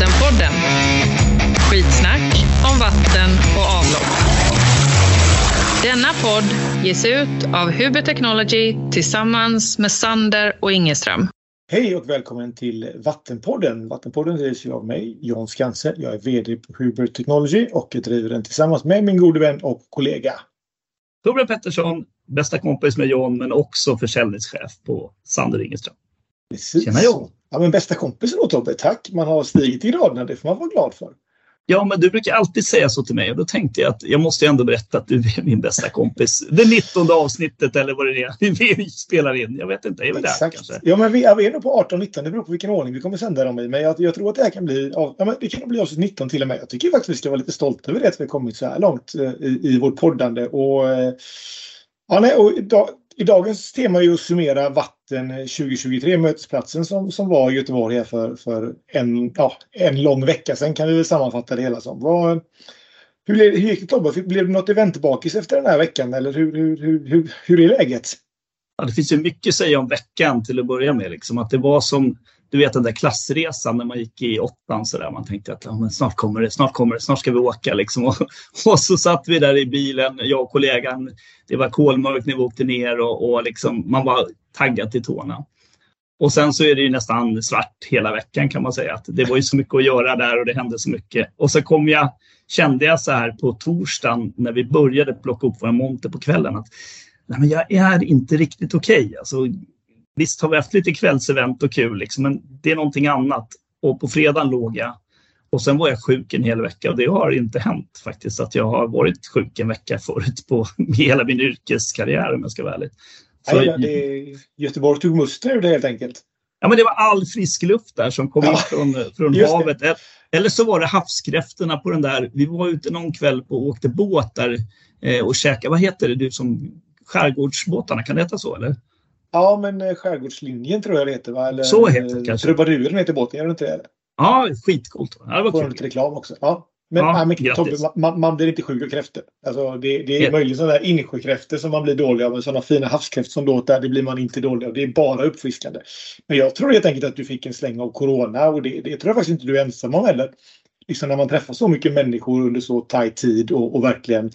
Vattenpodden. Skitsnack om vatten och avlopp. Denna podd ges ut av Huber Technology tillsammans med Sander och Ingeström. Hej och välkommen till Vattenpodden. Vattenpodden drivs av mig, Jan Skanse. Jag är VD på Huber Technology och jag driver den tillsammans med min gode vän och kollega. Torbjörn Pettersson, bästa kompis med John men också försäljningschef på Sander Ingeström. Precis. Tjena John! Ja, men bästa kompisen då Tobbe, tack. Man har stigit i graderna, det får man vara glad för. Ja, men du brukar alltid säga så till mig och då tänkte jag att jag måste ändå berätta att du är min bästa kompis. Det 19 avsnittet eller vad det är vi spelar in. Jag vet inte, är vi där kanske? Ja, men vi, är nog på 18-19. Det beror på vilken ordning vi kommer sända dem i. Men jag, jag tror att det här kan bli, ja, men det kan bli avsnitt 19 till och med. Jag tycker faktiskt vi ska vara lite stolta över det att vi har kommit så här långt eh, i, i vårt poddande. Och, eh, ja, nej, och idag, i dagens tema är att summera Vatten 2023, mötesplatsen som, som var i Göteborg här för, för en, ja, en lång vecka sedan kan vi väl sammanfatta det hela som. Vad, hur, hur gick det Tobbe? Blev det något eventbakis efter den här veckan eller hur, hur, hur, hur, hur är läget? Ja, det finns ju mycket att säga om veckan till att börja med. Liksom. Att det var som du vet den där klassresan när man gick i åttan så där. Man tänkte att ja, men snart kommer det, snart kommer det, snart ska vi åka liksom. Och, och så satt vi där i bilen, jag och kollegan. Det var kolmörkt när vi åkte ner och, och liksom, man var taggad till tårna. Och sen så är det ju nästan svart hela veckan kan man säga. Att det var ju så mycket att göra där och det hände så mycket. Och så kom jag, kände jag så här på torsdagen när vi började plocka upp våra monter på kvällen att nej, men jag är inte riktigt okej. Okay. Alltså, Visst har vi haft lite kvällsevent och kul, liksom, men det är någonting annat. Och på fredagen låg jag och sen var jag sjuk en hel vecka och det har inte hänt faktiskt att jag har varit sjuk en vecka förut på hela min yrkeskarriär om jag ska vara ärlig. Så, Nej, det, Göteborg tog musten ur det helt enkelt. Ja, men det var all frisk luft där som kom ja, från, från havet. Det. Eller så var det havskräftorna på den där. Vi var ute någon kväll och åkte båt där eh, och käkade. Vad heter det du som skärgårdsbåtarna? Kan det heta så eller? Ja, men eh, Skärgårdslinjen tror jag det heter. Va? Eller, så heter det kanske. Trubaduren heter båten, gör det inte det? Ja, skitcoolt. Ja, det var Får lite reklam också. Ja. Men, ja, men Tobbe, man, man, blir inte sjuk av kräftor. Alltså, det, det är ja. möjligen sådana där insjökräftor som man blir dålig av. Men sådana fina havskräftor som låter, det blir man inte dålig av. Det är bara uppfriskande. Men jag tror helt enkelt att du fick en släng av corona och det, det tror jag faktiskt inte du är ensam om heller. Liksom när man träffar så mycket människor under så tajt tid och, och verkligen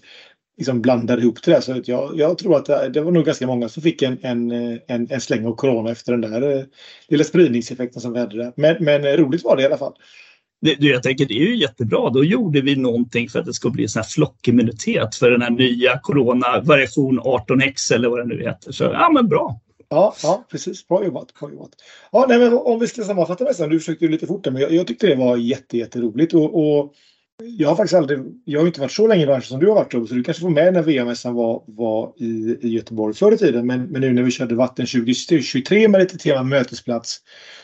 liksom blandade ihop det där. Så jag, jag tror att det var nog ganska många som fick en, en, en, en släng av corona efter den där eh, lilla spridningseffekten som vi hade där. Men, men eh, roligt var det i alla fall. Det, jag tänker det är ju jättebra. Då gjorde vi någonting för att det ska bli sån här flockimmunitet för den här nya corona variation 18X eller vad det nu heter. Så ja, men bra. Ja, ja precis. Bra jobbat. Bra jobbat. Ja, nej, men om vi ska sammanfatta nästan. Du försökte ju lite fort men jag, jag tyckte det var jätte, jätteroligt. Och, och jag har faktiskt aldrig, jag har inte varit så länge i branschen som du har varit Robert, så du kanske får med när VM-mässan var, var i, i Göteborg förr i tiden. Men, men nu när vi körde Vatten 2023 med lite tema mötesplats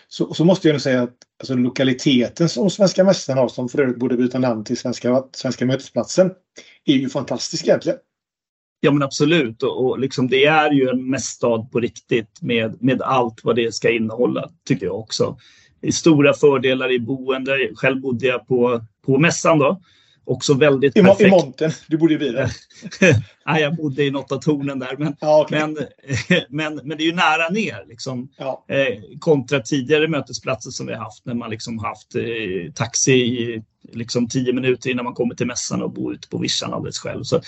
så, så måste jag nog säga att alltså, lokaliteten som Svenska mässan har, som för övrigt borde byta namn till Svenska, Svenska mötesplatsen, är ju fantastisk egentligen. Ja men absolut och, och liksom, det är ju en mässstad på riktigt med, med allt vad det ska innehålla tycker jag också stora fördelar i boende. Själv bodde jag på, på mässan då. Också väldigt I, perfekt. I monten? Du bodde i bilen? Nej, jag bodde i något av tornen där. Men, ja, okay. men, men, men det är ju nära ner liksom, ja. eh, kontra tidigare mötesplatser som vi haft när man liksom haft eh, taxi i liksom tio minuter innan man kommer till mässan och bor ute på vischan alldeles själv. Så,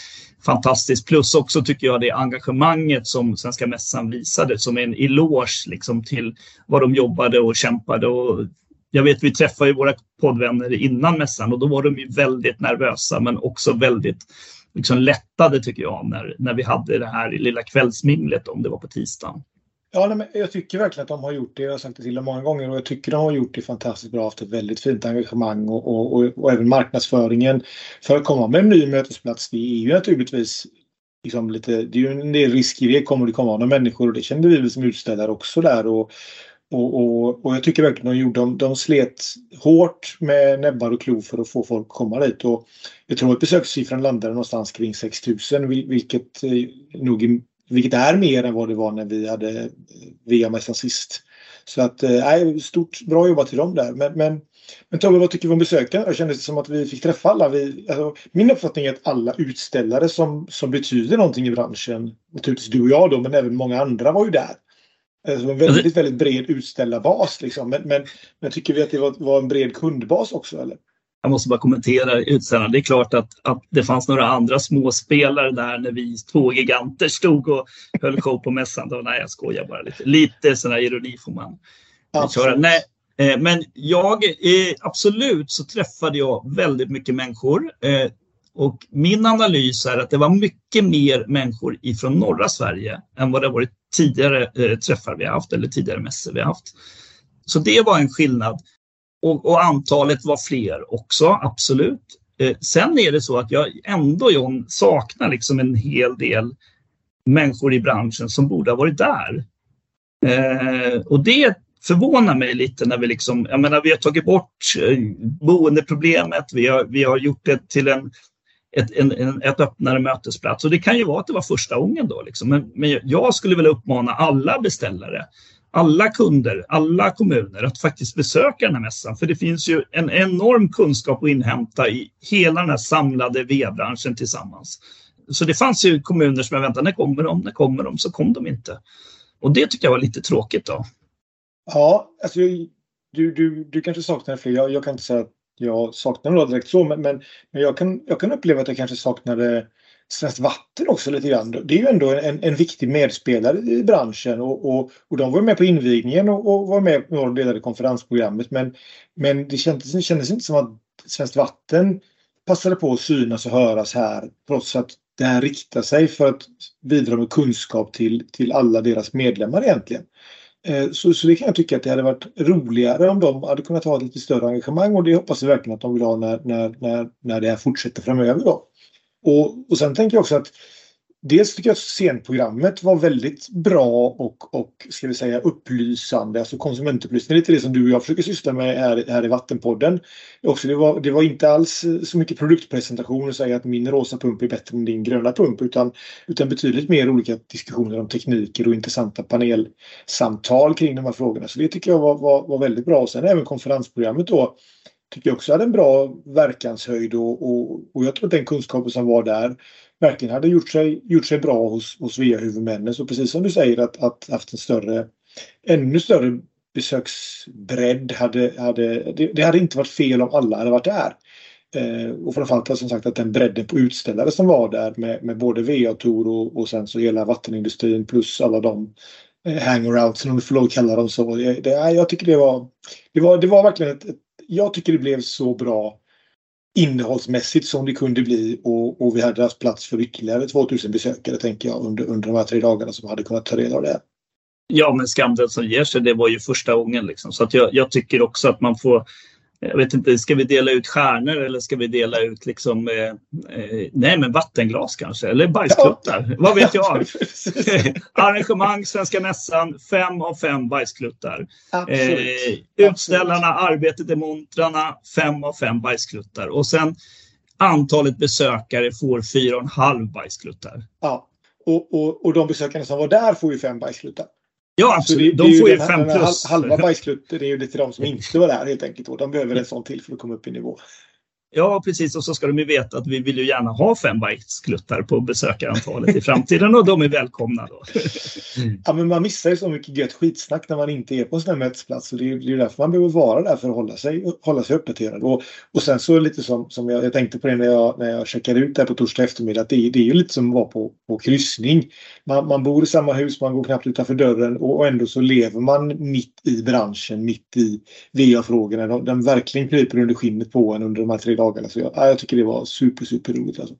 fantastiskt. Plus också tycker jag det engagemanget som Svenska mässan visade som en eloge liksom, till vad de jobbade och kämpade. Och jag vet vi träffade ju våra poddvänner innan mässan och då var de ju väldigt nervösa men också väldigt liksom lättade tycker jag när, när vi hade det här lilla kvällsminglet om det var på tisdagen. Ja, men jag tycker verkligen att de har gjort det. Jag har sagt det till dem många gånger och jag tycker de har gjort det fantastiskt bra. Haft ett väldigt fint engagemang och, och, och, och även marknadsföringen för att komma med en ny mötesplats. Det är ju naturligtvis liksom lite, det är ju en del risk i det. Kommer det komma några människor och det kände vi väl som utställare också där. Och, och, och, och jag tycker verkligen de gjorde, de, de slet hårt med näbbar och klor för att få folk att komma dit. Och jag tror att besökssiffran landade någonstans kring 6000 vilket eh, nog vilket är mer än vad det var när vi hade eh, VM-mässan sist. Så att, eh, stort bra jobbat till dem där. Men, men, men Tobbe, vad tycker vi om besöken? Jag kändes det som att vi fick träffa alla. Vi, alltså, min uppfattning är att alla utställare som, som betyder någonting i branschen, naturligtvis typ du och jag då, men även många andra var ju där. Alltså en väldigt, väldigt bred utställarbas. Liksom. Men, men, men tycker vi att det var, var en bred kundbas också? Eller? jag måste bara kommentera utställarna. Det är klart att, att det fanns några andra småspelare där när vi två giganter stod och höll show på mässan. Då, nej, jag skojar bara lite. Lite sån här ironi får man köra. Nej, eh, men jag, eh, absolut så träffade jag väldigt mycket människor. Eh, och min analys är att det var mycket mer människor ifrån norra Sverige än vad det varit tidigare eh, träffar vi haft eller tidigare mässor vi haft. Så det var en skillnad. Och, och, antalet var fler också, absolut. Eh, sen är det så att jag ändå John, saknar liksom en hel del människor i branschen som borde ha varit där. Eh, och det förvånar mig lite när vi liksom, jag menar vi har tagit bort eh, boendeproblemet, vi har, vi har gjort det till en ett, en, en, ett öppnare mötesplats. Och det kan ju vara att det var första gången då. Liksom. Men, men jag skulle vilja uppmana alla beställare alla kunder, alla kommuner att faktiskt besöka den här mässan. För det finns ju en enorm kunskap att inhämta i hela den här samlade V-branschen tillsammans. Så det fanns ju kommuner som jag väntade, när kommer de, när kommer de? Så kom de inte. Och det tycker jag var lite tråkigt då. Ja, alltså du, du, du kanske saknar fler. Jag, jag kan inte säga att jag saknar några direkt så, men, men, men jag, kan, jag kan uppleva att jag kanske saknade Svenskt Vatten också lite grann. Det är ju ändå en, en viktig medspelare i branschen och, och, och de var med på invigningen och, och var med och delade konferensprogrammet. Men, men det kändes, det kändes inte som att Svenskt Vatten passade på att synas och höras här trots att det här riktar sig för att bidra med kunskap till, till alla deras medlemmar egentligen. Eh, så, så det kan jag tycka att det hade varit roligare om de hade kunnat ha ett lite större engagemang och det hoppas jag verkligen att de vill ha när, när, när, när det här fortsätter framöver. Då. Och, och sen tänker jag också att Dels tycker jag scenprogrammet var väldigt bra och, och ska vi säga upplysande, alltså konsumentupplysning. Lite det som du och jag försöker syssla med här, här i Vattenpodden. Också det, var, det var inte alls eh, så mycket produktpresentation och säga att min rosa pump är bättre än din gröna pump utan, utan betydligt mer olika diskussioner om tekniker och intressanta panelsamtal kring de här frågorna. Så det tycker jag var, var, var väldigt bra. Sen även konferensprogrammet då tycker jag också hade en bra verkanshöjd och, och, och jag tror att den kunskapen som var där verkligen hade gjort sig, gjort sig bra hos, hos VA-huvudmännen. Så precis som du säger att, att haft en större, ännu större besöksbredd hade, hade det, det hade inte varit fel om alla hade varit där. Eh, och framförallt som sagt att den bredden på utställare som var där med, med både VA-tour och, och sen så hela vattenindustrin plus alla de eh, hangarounds om du får lov att kalla dem så. Det, det, jag tycker det var, det var, det var verkligen ett, ett jag tycker det blev så bra innehållsmässigt som det kunde bli och, och vi hade haft plats för ytterligare 2000 besökare tänker jag under, under de här tre dagarna som hade kunnat ta del av det. Ja, men skam den som ger sig, det var ju första gången. Liksom. Så att jag, jag tycker också att man får jag vet inte, ska vi dela ut stjärnor eller ska vi dela ut liksom, eh, eh, nej men vattenglas kanske, eller bajskluttar, ja. vad vet jag? Arrangemang Svenska Mässan, fem av fem bajskluttar. Eh, utställarna, arbetet i montrarna, fem av fem bajskluttar. Och sen antalet besökare får fyra och en halv bajskluttar. Ja, och, och, och de besökare som var där får ju fem bajskluttar. Ja, absolut. de får ju fem plus. Halva bajsklutten är ju det till de som inte var där helt enkelt. Och de behöver en sån till för att komma upp i nivå. Ja, precis. Och så ska de ju veta att vi vill ju gärna ha fem bajskluttar på besökarantalet i framtiden och de är välkomna då. ja, men man missar ju så mycket gött skitsnack när man inte är på en sån här mötesplats. Och det är ju därför man behöver vara där för att hålla sig, hålla sig uppdaterad. Och, och sen så lite som, som jag, jag tänkte på det när jag, när jag checkade ut där på torsdag eftermiddag. Att det, det är ju lite som att vara på, på kryssning. Man, man bor i samma hus, man går knappt utanför dörren och, och ändå så lever man mitt i branschen, mitt i VA-frågorna. De, de verkligen kryper under skinnet på en under de här tre dagarna. Så jag, jag tycker det var super, super roligt. Alltså.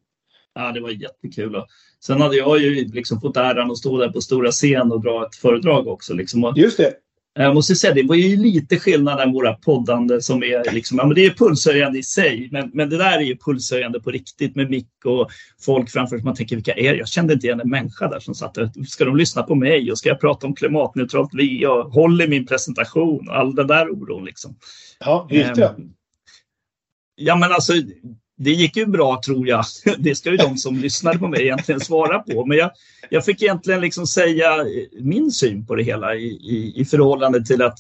Ja, det var jättekul. Sen hade jag ju liksom fått äran att stå där på stora scen och dra ett föredrag också. Liksom. Och Just det. Jag måste säga, det var ju lite skillnad än våra poddande som är liksom, ja men det är pulshöjande i sig, men, men det där är ju pulshöjande på riktigt med mick och folk framför sig. Man tänker, vilka är det? Jag kände inte igen en människa där som satt Ska de lyssna på mig och ska jag prata om klimatneutralt vi och håller min presentation och all den där oron liksom. Ja, just det. Um, Ja, men alltså, det gick ju bra tror jag. Det ska ju de som lyssnade på mig egentligen svara på. Men jag, jag fick egentligen liksom säga min syn på det hela i, i, i förhållande till att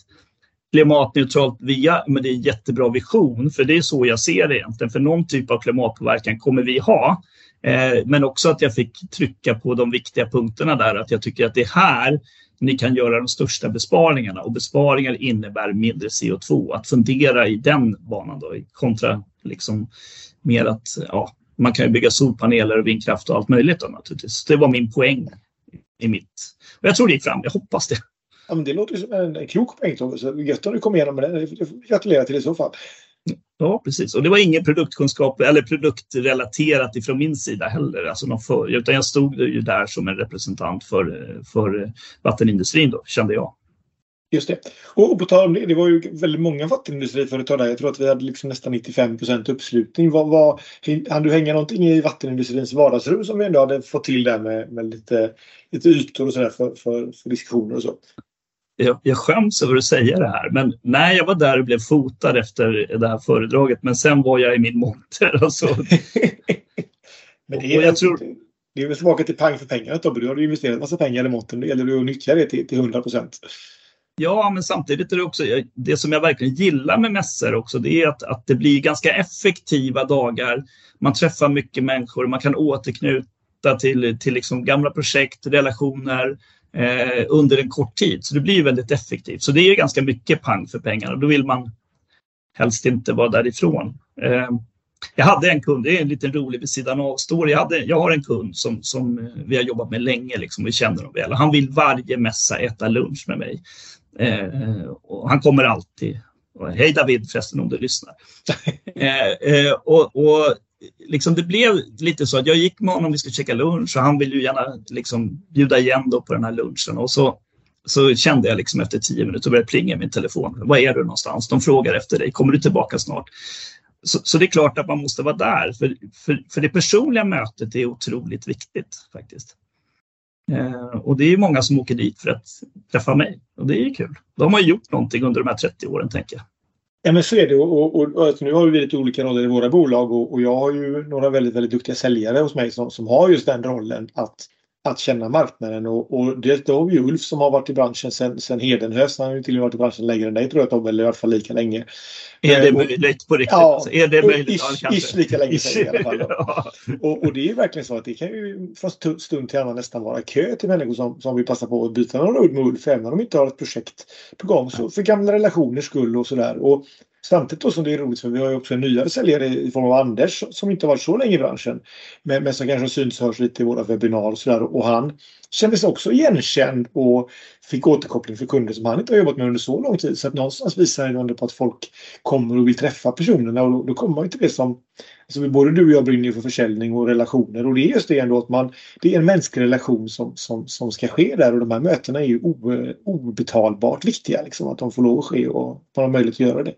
klimatneutralt via, men det är en jättebra vision, för det är så jag ser det egentligen. För någon typ av klimatpåverkan kommer vi ha. Eh, men också att jag fick trycka på de viktiga punkterna där, att jag tycker att det är här ni kan göra de största besparingarna och besparingar innebär mindre CO2. Att fundera i den banan då kontra liksom mer att ja, man kan bygga solpaneler och vindkraft och allt möjligt då naturligtvis. Det var min poäng i mitt. Och jag tror det gick fram, jag hoppas det. Ja, men det låter som en, klok poäng Tobbe, så gött om du kom igenom med det. Gratulerar till i så fall. Ja, precis. Och det var ingen produktkunskap eller produktrelaterat ifrån min sida heller, alltså någon för, utan jag stod ju där som en representant för, för vattenindustrin då, kände jag. Just det. Och på tal om det, det var ju väldigt många vattenindustriföretag där. Jag tror att vi hade liksom nästan 95 procent uppslutning. Var, var, hann du hänga någonting i vattenindustrins vardagsrum som vi ändå hade fått till där med, med lite, lite ytor och sådär för, för, för diskussioner och så? Jag, jag skäms över att säga det här, men nej, jag var där och blev fotad efter det här föredraget. Men sen var jag i min monter. Alltså. men det är, jag tror... det är väl tillbaka till pang för pengarna Tobbe. Du har investerat massa pengar i monten. Det gäller att nyttja det till, till 100 procent. Ja, men samtidigt är det också det som jag verkligen gillar med mässor också. Det är att, att det blir ganska effektiva dagar. Man träffar mycket människor. Man kan återknyta till, till liksom gamla projekt, relationer eh, under en kort tid. Så det blir väldigt effektivt. Så det är ganska mycket pang för pengarna. Då vill man helst inte vara därifrån. Eh, jag hade en kund, det är en liten rolig vid sidan av story. Jag, hade, jag har en kund som, som vi har jobbat med länge, liksom, vi känner honom väl. Han vill varje mässa äta lunch med mig. Eh, och han kommer alltid. Hej David förresten om du lyssnar. eh, eh, och, och liksom det blev lite så att jag gick med honom, vi skulle käka lunch och han ville ju gärna liksom bjuda igen då på den här lunchen. Och så, så kände jag liksom efter tio minuter började plinga i min telefon. Var är du någonstans? De frågar efter dig. Kommer du tillbaka snart? Så, så det är klart att man måste vara där. För, för, för det personliga mötet är otroligt viktigt faktiskt. Eh, och det är många som åker dit för att träffa mig. Och det är kul. De har gjort någonting under de här 30 åren, tänker jag. Ja men så är det. Och, och, och alltså, nu har vi lite olika roller i våra bolag och, och, jag har ju några väldigt, väldigt duktiga säljare hos mig som, som har just den rollen att, att känna marknaden och, och det, har vi Ulf som har varit i branschen sedan sen Hedenhös. Han har ju till och med varit i branschen längre än dig tror jag Tobbe, eller i alla fall lika länge. Är det möjligt på riktigt? Ja, alltså, är det möjligt? Ish, ja, ish lika länge sedan i alla fall. ja. och, och, det är verkligen så att det kan ju från stund till annan nästan vara kö till människor som, som vill passa på att byta några ord med Ulf även om de inte har ett projekt på gång. Så för gamla relationers skull och sådär. Samtidigt då som det är roligt för vi har ju också en nyare säljare i form av Anders som inte varit så länge i branschen. Men, men som kanske syns och hörs lite i våra webbinar och sådär. Och han kändes också igenkänd och fick återkoppling för kunder som han inte har jobbat med under så lång tid. Så att någonstans visar det på att folk kommer och vill träffa personerna och då, då kommer man ju till det som Alltså både du och jag brinner ju för försäljning och relationer och det är just det ändå att man Det är en mänsklig relation som, som, som ska ske där och de här mötena är ju obetalbart viktiga. Liksom, att de får lov att ske och man har möjlighet att göra det.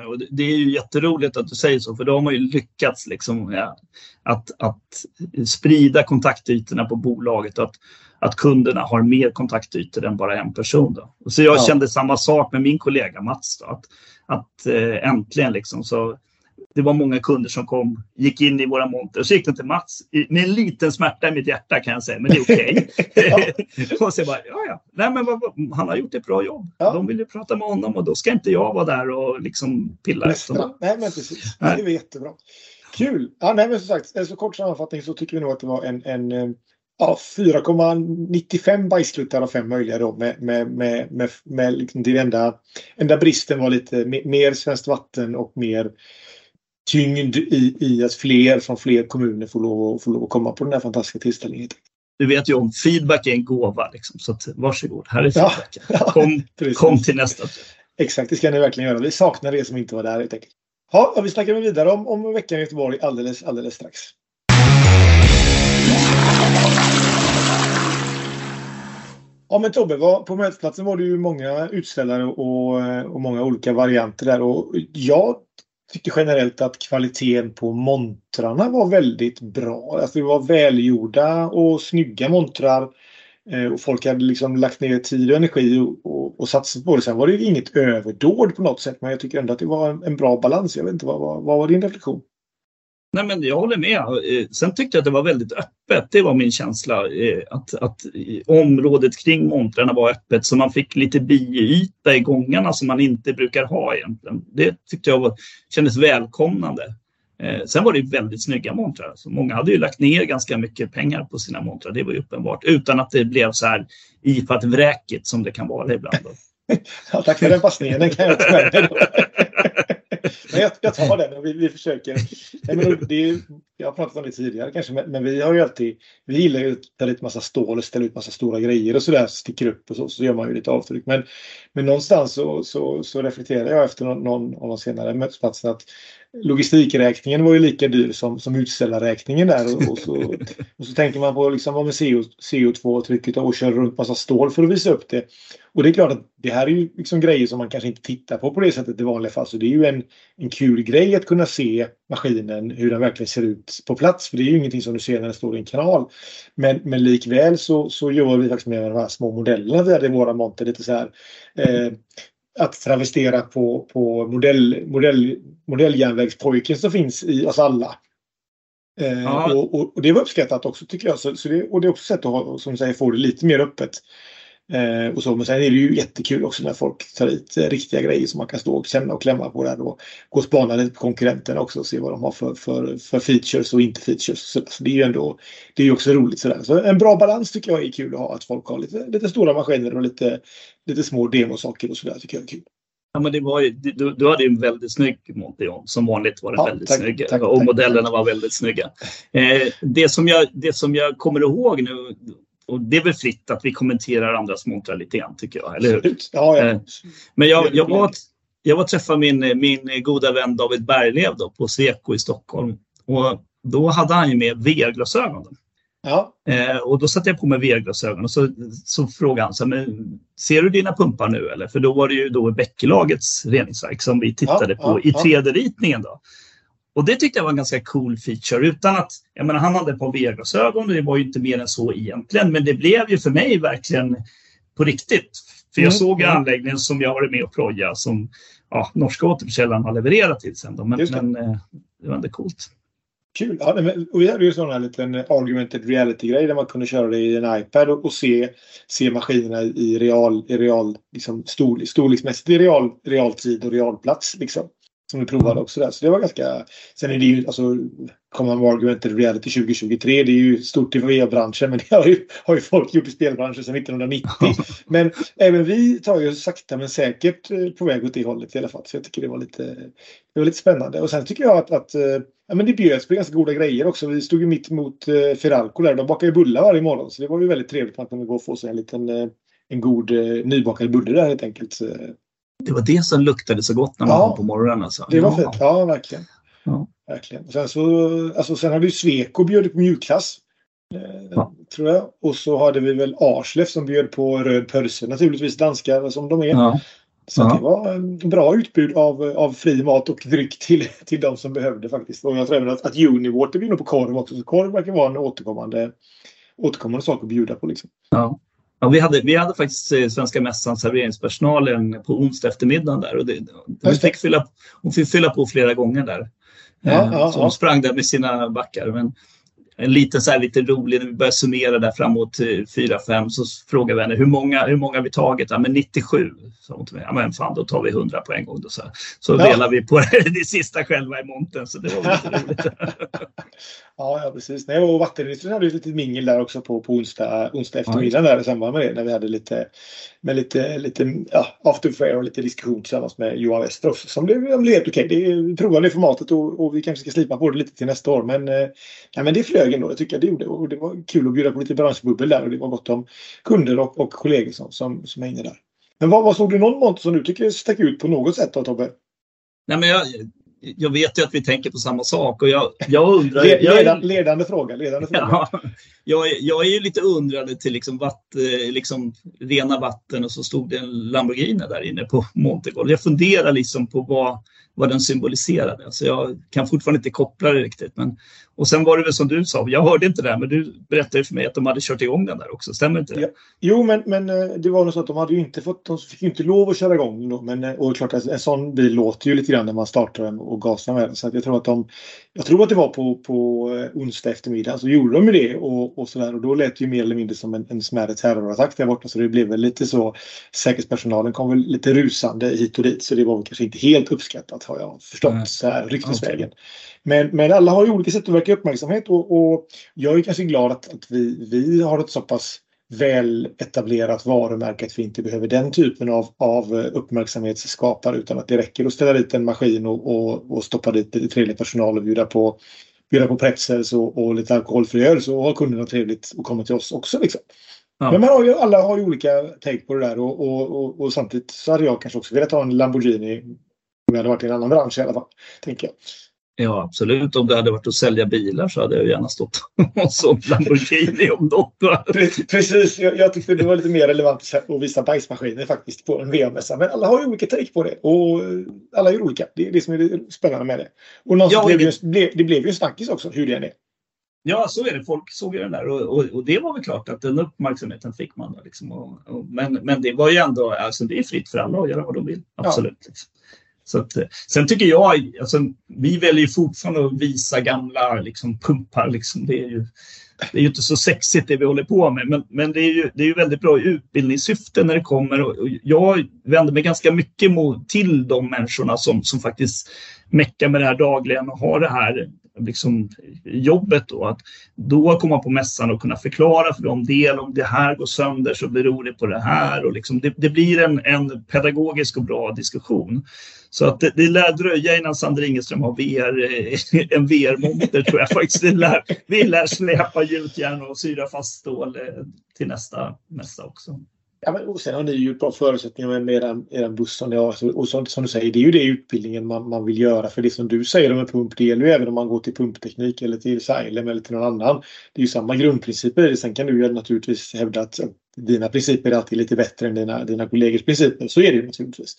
Och det är ju jätteroligt att du säger så, för då har man ju lyckats liksom, ja, att, att sprida kontaktytorna på bolaget och att, att kunderna har mer kontaktytor än bara en person. Då. Så jag ja. kände samma sak med min kollega Mats. Då, att, att äh, äntligen liksom så det var många kunder som kom, gick in i våra monter och så gick det till Mats med en liten smärta i mitt hjärta kan jag säga, men det är okej. Okay. och så bara, ja, ja, nej men vad, han har gjort ett bra jobb. Ja. De vill ju prata med honom och då ska inte jag vara där och liksom pilla efter Nej, men precis. Nej. Det är jättebra. Kul! Ja, nej, men som sagt, en så kort sammanfattning så tycker vi nog att det var en, en eh, ja, 4,95 bajskluttar av fem möjliga då med, med, med, med, med liksom det enda, enda bristen var lite mer svenskt vatten och mer tyngd i, i att fler från fler kommuner får lov, får lov att komma på den här fantastiska tillställningen. Du vet ju om feedback är en gåva, liksom, så att, varsågod, här är feedbacken. Ja, kom, kom till nästa. Exakt, det ska ni verkligen göra. Vi saknar er som inte var där helt enkelt. Ja, vi snackar vidare om, om veckan i Göteborg alldeles, alldeles strax. Ja men Tobbe, var, på mötesplatsen var det ju många utställare och, och många olika varianter där och jag tyckte generellt att kvaliteten på montrarna var väldigt bra. Alltså det var välgjorda och snygga montrar. Eh, och folk hade liksom lagt ner tid och energi och, och, och satsat på det. Sen var det inget överdåd på något sätt men jag tycker ändå att det var en, en bra balans. Jag vet inte, vad, vad, vad var din reflektion? Nej, men jag håller med. Eh, sen tyckte jag att det var väldigt öppet. Det var min känsla. Eh, att, att området kring montrarna var öppet så man fick lite biyta i gångarna som man inte brukar ha egentligen. Det tyckte jag var, kändes välkomnande. Eh, sen var det väldigt snygga montrar. Alltså, många hade ju lagt ner ganska mycket pengar på sina montrar, det var ju uppenbart. Utan att det blev så här ifat vräkigt som det kan vara ibland. ja, tack för den passningen, den kan jag med men jag, jag tar den och vi, vi försöker. Nej, men det är, jag har pratat om det tidigare kanske, men, men, vi har ju alltid, vi gillar ju att ta lite massa stål och ställa ut massa stora grejer och sådär, sticker upp och så, så gör man ju lite avtryck. Men, men någonstans så, så, så reflekterar jag efter någon, någon av de senare mötesplatserna att logistikräkningen var ju lika dyr som, som utställarräkningen där. Och, och, så, och så tänker man på liksom, vad med CO, CO2-trycket och kör runt massa stål för att visa upp det. Och det är klart att det här är ju liksom grejer som man kanske inte tittar på på det sättet i vanliga fall. Så det är ju en, en kul grej att kunna se maskinen, hur den verkligen ser ut på plats. För det är ju ingenting som du ser när den står i en kanal. Men, men likväl så, så gör vi faktiskt med de här små modellerna vi hade i våra monter lite så här. Eh, att travestera på, på modell, modell, modelljärnvägspojken som finns i oss alla. Eh, och, och, och, det var uppskattat också tycker jag. Så, så det, och det är också sätt att ha, som säger, få det lite mer öppet. Eh, och så. Men sen är det ju jättekul också när folk tar hit eh, riktiga grejer som man kan stå och känna och klämma på där och gå och spana lite på konkurrenterna också och se vad de har för, för, för features och inte features. Så, så det är ju ändå det är också roligt sådär. Så en bra balans tycker jag är kul att ha. Att folk har lite, lite stora maskiner och lite, lite små demosaker och sådär tycker jag är kul. Ja, men det var ju, du, du hade ju en väldigt snygg Monteon. Som vanligt var den ja, väldigt tack, snygg. Tack, och tack, modellerna var väldigt snygga. Eh, det, som jag, det som jag kommer ihåg nu, och det är väl fritt att vi kommenterar andras montrar lite grann tycker jag, eller hur? Ja, ja. Eh, men jag, jag, var, jag var träffa min, min goda vän David Berglev då, på Sweco i Stockholm. Och då hade han ju med VR-glasögon. Ja. Eh, och då satte jag på mig VR-glasögon och så, så frågade han så här, men, ser du dina pumpar nu eller? För då var det ju då Bäckelagets reningsverk som vi tittade ja, på ja, i 3D-ritningen. Då. Och det tyckte jag var en ganska cool feature utan att, jag menar han hade ett par VR-glasögon och det var ju inte mer än så egentligen. Men det blev ju för mig verkligen på riktigt. För jag mm. såg mm. anläggningen som jag varit med och proja som ja, norska återförsäljaren har levererat till sen. Då. Men, det. men eh, det var ändå coolt. Kul! Ja, men, och vi hade ju sån här liten augmented reality-grej där man kunde köra det i en iPad och, och se, se maskinerna i real, i real liksom storlek, storleksmässigt i real, realtid och realplats. Liksom. Som vi provade också där. Så det var ganska... Sen är det ju alltså Common Augmented Reality 2023. Det är ju stort i VR-branschen men det har ju, har ju folk gjort i spelbranschen sedan 1990. men även vi tar ju sakta men säkert eh, på väg åt det hållet i alla fall. Så jag tycker det var lite, det var lite spännande. Och sen tycker jag att, att eh, ja, men det bjöds på ganska goda grejer också. Vi stod ju mitt mot eh, Feralco där. De bakar ju bullar varje morgon så det var ju väldigt trevligt att man kunde gå och få sig en liten en god nybakad bulle där helt enkelt. Det var det som luktade så gott när man ja, kom på morgonen. Alltså. Det var ja. fint. Ja, verkligen. Ja. verkligen. Sen, så, alltså, sen hade ju Sweco bjudit på mjukglass. Eh, ja. Tror jag. Och så hade vi väl Arslef som bjöd på röd pölse. Naturligtvis danskar som de är. Så det var en bra utbud av, av fri mat och dryck till, till de som behövde faktiskt. Och jag tror även att, att Uniwater bjuder på korv också. Så korv verkar vara en återkommande, återkommande sak att bjuda på. Liksom. Ja. Ja, vi, hade, vi hade faktiskt eh, Svenska Mässan serveringspersonalen på onsdag eftermiddag där. Och det, hon, fick fylla, hon fick fylla på flera gånger där. Ja, ja, så hon sprang där med sina backar. Men en liten så här lite rolig, när vi började summera där framåt 4-5 så frågade vi henne hur många, hur många har vi tagit? Ja, men 97. Så hon ja, men fan, då tar vi 100 på en gång. Då, så så ja. delade vi på det, det sista själva i monten. Så det var lite roligt. ja, ja, precis. Nej, och vattenindustrin hade ett litet mingel där också på, på onsdag, onsdag eftermiddag där i samband med det. När vi hade lite, med lite, lite ja, after och lite diskussion tillsammans med Johan Wester som blev, blev helt okej. Okay. Vi provade det formatet och, och, vi kanske ska slipa på det lite till nästa år. Men, eh, ja, men det flög ändå. Jag tycker det gjorde. Och det var kul att bjuda på lite branschbubbel där och det var gott om kunder och, och kollegor som, som, som hängde där. Men vad, vad såg du någon monter som du tycker stack ut på något sätt då Tobbe? Nej, men jag, jag vet ju att vi tänker på samma sak och jag, jag undrar... Led, ledande, ledande fråga. Ledande fråga. Ja, jag, jag är ju lite undrande till liksom, vatt, liksom rena vatten och så stod det en Lamborghini där inne på Montegolf. Jag funderar liksom på vad, vad den symboliserade. Alltså jag kan fortfarande inte koppla det riktigt. Men, Och sen var det väl som du sa, jag hörde inte det, men du berättade för mig att de hade kört igång den där också. Stämmer inte det? Ja. Jo, men, men eh, det var nog så att de hade ju inte fått, de fick inte lov att köra igång. Men, eh, och klart, en sån bil låter ju lite grann när man startar den och gasar med den. Så jag tror att de, jag tror att det var på, på eh, onsdag eftermiddag så gjorde de ju det och, och sådär. Och då lät det ju mer eller mindre som en, en smärre terrorattack där borta. Så det blev väl lite så, säkerhetspersonalen kom väl lite rusande hit och dit. Så det var väl kanske inte helt uppskattat har jag förstått mm. så här ryktesvägen. Okay. Men, men alla har ju olika sätt att verka uppmärksamhet och, och jag är kanske glad att, att vi, vi har ett så pass väl etablerat varumärke att vi inte behöver den typen av, av uppmärksamhetsskapare utan att det räcker att ställa dit en maskin och, och, och stoppa dit lite trevlig personal och bjuda på, bjuda på pretzels och, och lite alkoholfri öl så har kunderna trevligt och kommer till oss också. Liksom. Ja. Men man har ju, alla har ju olika take på det där och, och, och, samtidigt så hade jag kanske också velat ha en Lamborghini om jag hade varit i en annan bransch i alla fall. Tänker jag. Ja, absolut. Om det hade varit att sälja bilar så hade jag gärna stått och sålt Lamborghini om något. Precis, jag, jag tyckte det var lite mer relevant att visa bajsmaskiner faktiskt på en VM-mässa. Men alla har ju olika take på det och alla är olika. Det är det som är det spännande med det. Och ja, blev det... Ju, det blev ju en snackis också, hur det än är. Ja, så är det. Folk såg ju den där och, och, och, det var väl klart att den uppmärksamheten fick man. Liksom, och, men, men det var ju ändå, alltså det är fritt för alla att göra vad de vill. Absolut. Ja. Så att, eh, sen tycker jag, alltså, vi väljer fortfarande att visa gamla liksom, pumpar. Liksom. Det, är ju, det är ju inte så sexigt det vi håller på med, men, men det, är ju, det är ju väldigt bra utbildningssyfte när det kommer. Och jag vänder mig ganska mycket mot, till de människorna som, som faktiskt meckar med det här dagligen och har det här liksom, jobbet då. Att då komma på mässan och kunna förklara för dem, del om det här går sönder så beror det på det här. Och liksom, det, det blir en, en pedagogisk och bra diskussion. Så att det, det lär dröja innan Sander Ingeström har VR, eh, en VR-monter tror jag faktiskt. Det lär, vi lär släpa gjutjärn och syra fast stål eh, till nästa mässa också. Ja, men, och sen har ni ju bra förutsättningar med er, er buss som ni har. Och som, som, du säger, det är ju det utbildningen man, man vill göra. För det som du säger om en pump, det gäller ju även om man går till pumpteknik eller till Xylem eller till någon annan. Det är ju samma grundprinciper i det. Sen kan du ju naturligtvis hävda att dina principer är alltid lite bättre än dina, dina kollegors principer. Så är det ju naturligtvis.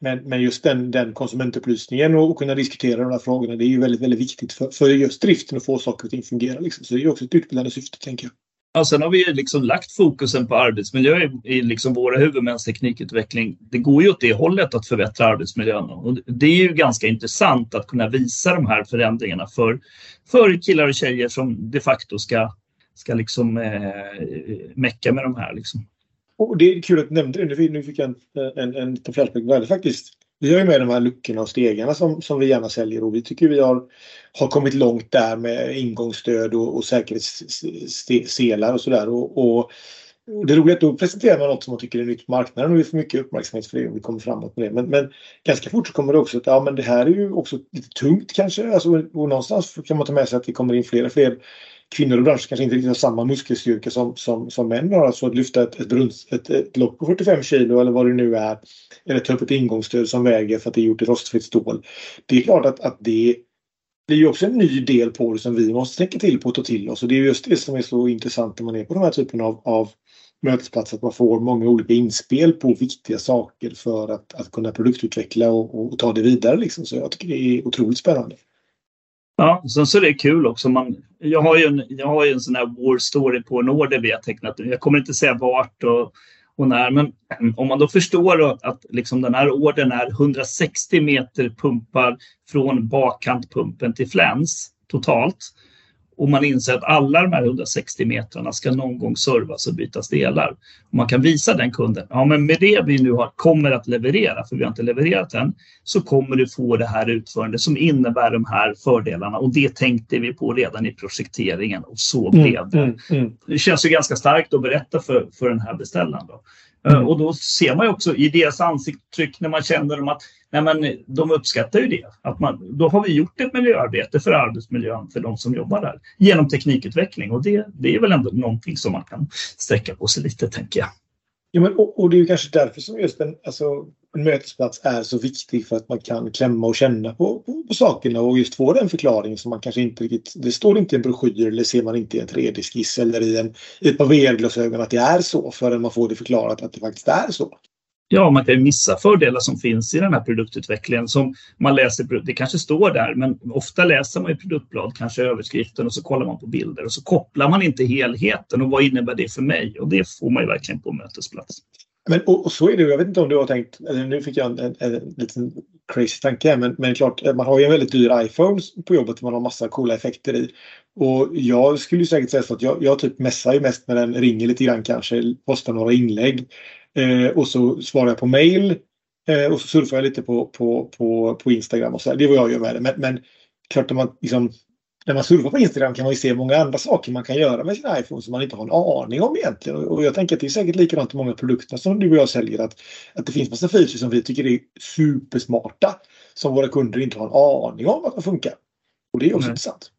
Men, men just den, den konsumentupplysningen och, och kunna diskutera de här frågorna det är ju väldigt, väldigt viktigt för, för just driften att få saker och ting fungera. Liksom. Så det är ju också ett utbildande syfte tänker jag. Ja, sen har vi liksom lagt fokusen på arbetsmiljö i, i liksom våra huvudmäns teknikutveckling. Det går ju åt det hållet att förbättra arbetsmiljön. Och det är ju ganska intressant att kunna visa de här förändringarna för, för killar och tjejer som de facto ska, ska liksom, eh, mecka med de här. Liksom. Och det är kul att du nämnde det. Nu fick jag en, en, en liten flashback. Det faktiskt vi har ju med de här luckorna och stegarna som, som vi gärna säljer och vi tycker vi har, har kommit långt där med ingångsstöd och, och säkerhetsselar och sådär. Och, och, det roliga är att då presenterar man något som man tycker är nytt på marknaden och vi får mycket uppmärksamhet för det och vi kommer framåt med det. Men, men ganska fort så kommer det också att ja, men det här är ju också lite tungt kanske. Alltså, och någonstans kan man ta med sig att det kommer in fler och fler kvinnor i branschen kanske inte riktigt har samma muskelstyrka som, som, som män har. Alltså att lyfta ett, ett, brunns, ett, ett lock på 45 kilo eller vad det nu är. Eller ta upp ett ingångsstöd som väger för att det är gjort i rostfritt stål. Det är klart att, att det blir ju också en ny del på det som vi måste tänka till på och ta till oss. Och det är just det som är så intressant när man är på de här typen av, av mötesplats Att man får många olika inspel på viktiga saker för att, att kunna produktutveckla och, och ta det vidare. Liksom. Så jag tycker det är otroligt spännande. Ja, sen så är det kul också. Man, jag, har ju en, jag har ju en sån här war story på en order vi har tecknat. Jag kommer inte säga vart och, och när, men om man då förstår att liksom den här ordern är 160 meter pumpar från bakkantpumpen till fläns totalt och man inser att alla de här 160 metrarna ska någon gång servas och bytas delar. Och man kan visa den kunden, ja men med det vi nu har, kommer att leverera, för vi har inte levererat än, så kommer du få det här utförandet som innebär de här fördelarna. Och det tänkte vi på redan i projekteringen och så mm, blev det. Mm, mm. Det känns ju ganska starkt att berätta för, för den här beställaren. Då. Mm. Eh, och då ser man ju också i deras ansiktstryck när man känner dem att nej men, de uppskattar ju det. Att man, då har vi gjort ett miljöarbete för arbetsmiljön för de som jobbar där genom teknikutveckling och det, det är väl ändå någonting som man kan sträcka på sig lite tänker jag. Ja, men, och, och det är ju kanske därför som just en, alltså, en mötesplats är så viktig för att man kan klämma och känna på, på, på sakerna och just få den förklaring som man kanske inte riktigt... Det står inte i en broschyr eller ser man inte i en 3D-skiss eller i, en, i ett par VR-glasögon att det är så förrän man får det förklarat att det faktiskt är så ja, man kan ju missa fördelar som finns i den här produktutvecklingen. Som man läser, det kanske står där, men ofta läser man i produktblad, kanske överskriften och så kollar man på bilder och så kopplar man inte helheten och vad innebär det för mig? Och det får man ju verkligen på mötesplats. Men, och, och, så är det Jag vet inte om du har tänkt, eller nu fick jag en, en, en liten crazy tanke men, men klart, man har ju en väldigt dyr iPhone på jobbet man har massa coola effekter i. Och jag skulle säkert säga så att jag, jag typ messar ju mest med den, ringer lite grann kanske, postar några inlägg. Eh, och så svarar jag på mail. Eh, och så surfar jag lite på, på, på, på Instagram och så. Det är vad jag gör med det. Men, men klart när man liksom när man surfar på Instagram kan man ju se många andra saker man kan göra med sin iPhone som man inte har en aning om egentligen. Och jag tänker att det är säkert likadant med många produkter som du och jag säljer. Att, att det finns massa features som vi tycker är supersmarta. Som våra kunder inte har en aning om att de funkar. Och det är också Nej. intressant.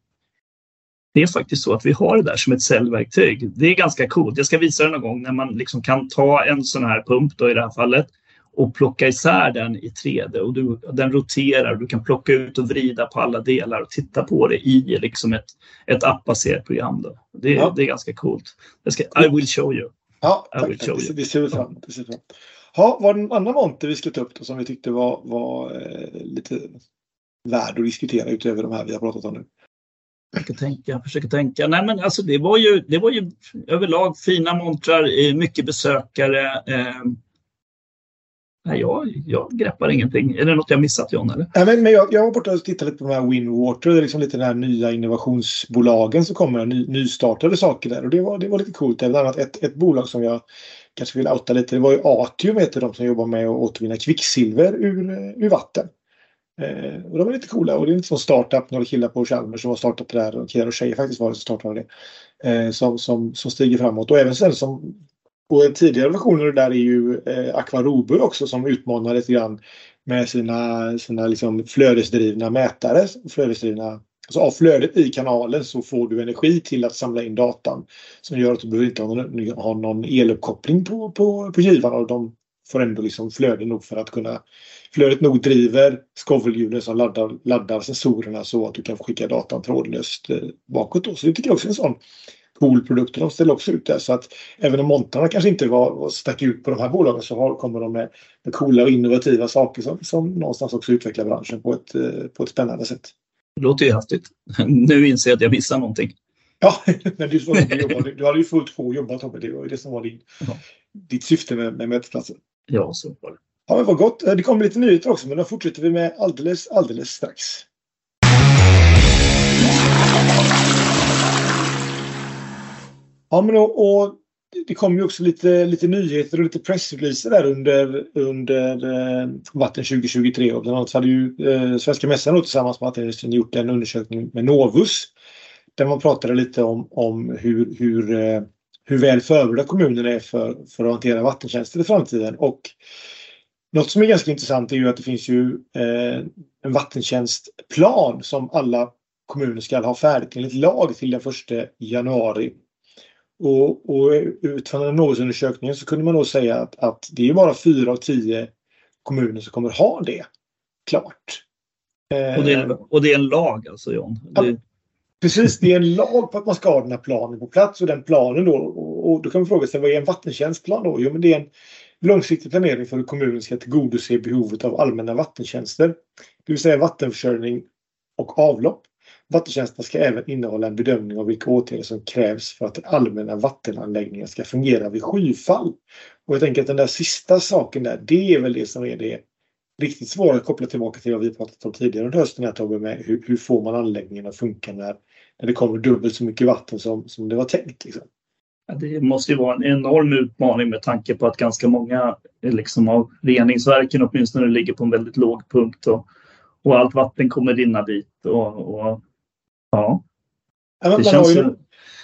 Det är faktiskt så att vi har det där som ett säljverktyg. Det är ganska coolt. Jag ska visa det någon gång när man liksom kan ta en sån här pump då i det här fallet och plocka isär den i 3D och du, den roterar. Du kan plocka ut och vrida på alla delar och titta på det i liksom ett, ett appbaserat program. Då. Det, ja. det är ganska coolt. Jag ska, I will show you. Ja, tack, tack. Det, ser vi fram emot. Ja, var det en annan monter vi ska ta upp då, som vi tyckte var, var eh, lite värd att diskutera utöver de här vi har pratat om nu? Jag försöker tänka, försöker tänka. Nej, men alltså det var ju, det var ju överlag fina montrar, mycket besökare. Eh, Nej, jag, jag greppar ingenting. Är det något jag missat John? Eller? Nej, men, men jag, jag var borta och tittade lite på de här Winwater. Det är liksom lite de här nya innovationsbolagen som kommer. Ny, nystartade saker där. Och det var, det var lite coolt. Även annat ett, ett bolag som jag kanske vill outa lite. Det var ju Atium heter de som jobbar med att återvinna kvicksilver ur, eh, ur vatten. Eh, och de är lite coola. Och det är lite som startup. Några killar på Chalmers som har startat det där. Och killar och tjejer faktiskt var det som startade det. Eh, som, som, som stiger framåt. Och även sen som och tidigare versioner där är ju eh, Aquarobo också som utmanar lite grann med sina, sina liksom flödesdrivna mätare. Flödesdrivna, alltså av flödet i kanalen så får du energi till att samla in datan som gör att du behöver inte ha någon, ha någon eluppkoppling på, på, på givarna och de får ändå liksom flöde nog för att kunna Flödet nog driver skovelhjulen som laddar, laddar sensorerna så att du kan skicka datan trådlöst eh, bakåt. Då. Så det tycker jag också är en sån Cool-produkter. De ställer också ut det. Så att även om montrarna kanske inte var, stack ut på de här bolagen så har, kommer de med, med coola och innovativa saker som, som någonstans också utvecklar branschen på ett, eh, på ett spännande sätt. Det låter ju häftigt. Nu inser jag att jag missar någonting. Ja, men du, jobbade, du hade ju fullt sjå jobbat Tobbe. Det var ju det som var din, ja. ditt syfte med, med mötesplatsen. Ja, så var det. Ja, men vad gott. Eh, det kommer lite nyheter också, men de fortsätter vi med alldeles, alldeles strax. Ja, men och, och det kom ju också lite, lite nyheter och lite pressreleaser där under, under eh, Vatten 2023. Och bland annat hade ju eh, Svenska Mässan tillsammans med vattenindustrin gjort en undersökning med Novus. Där man pratade lite om, om hur, hur, eh, hur väl förberedda kommunerna är för, för att hantera vattentjänster i framtiden. Och något som är ganska intressant är ju att det finns ju eh, en vattentjänstplan som alla kommuner ska ha färdigt enligt lag till den 1 januari och, och utifrån den nådesundersökningen så kunde man nog säga att, att det är bara fyra av tio kommuner som kommer ha det klart. Och det, är, och det är en lag alltså John? Det precis, det är en lag på att man ska ha den här planen på plats och den planen då och, då kan man fråga sig vad är en vattentjänstplan då? Jo men det är en långsiktig planering för hur kommunen ska tillgodose behovet av allmänna vattentjänster. Det vill säga vattenförsörjning och avlopp Vattentjänsterna ska även innehålla en bedömning av vilka åtgärder som krävs för att den allmänna vattenanläggningen ska fungera vid skyfall. Och jag tänker att den där sista saken där, det är väl det som är det riktigt svåra att koppla tillbaka till vad vi pratat om tidigare under hösten här Tobbe, med hur, hur, får man anläggningen att funka när, när det kommer dubbelt så mycket vatten som, som det var tänkt. Liksom. Ja, det måste ju vara en enorm utmaning med tanke på att ganska många liksom, av reningsverken åtminstone ligger på en väldigt låg punkt och, och allt vatten kommer rinna dit. Och, och Ja ja man, man, har ju,